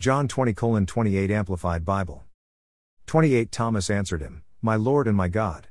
John 20 28 Amplified Bible. 28 Thomas answered him, My Lord and my God.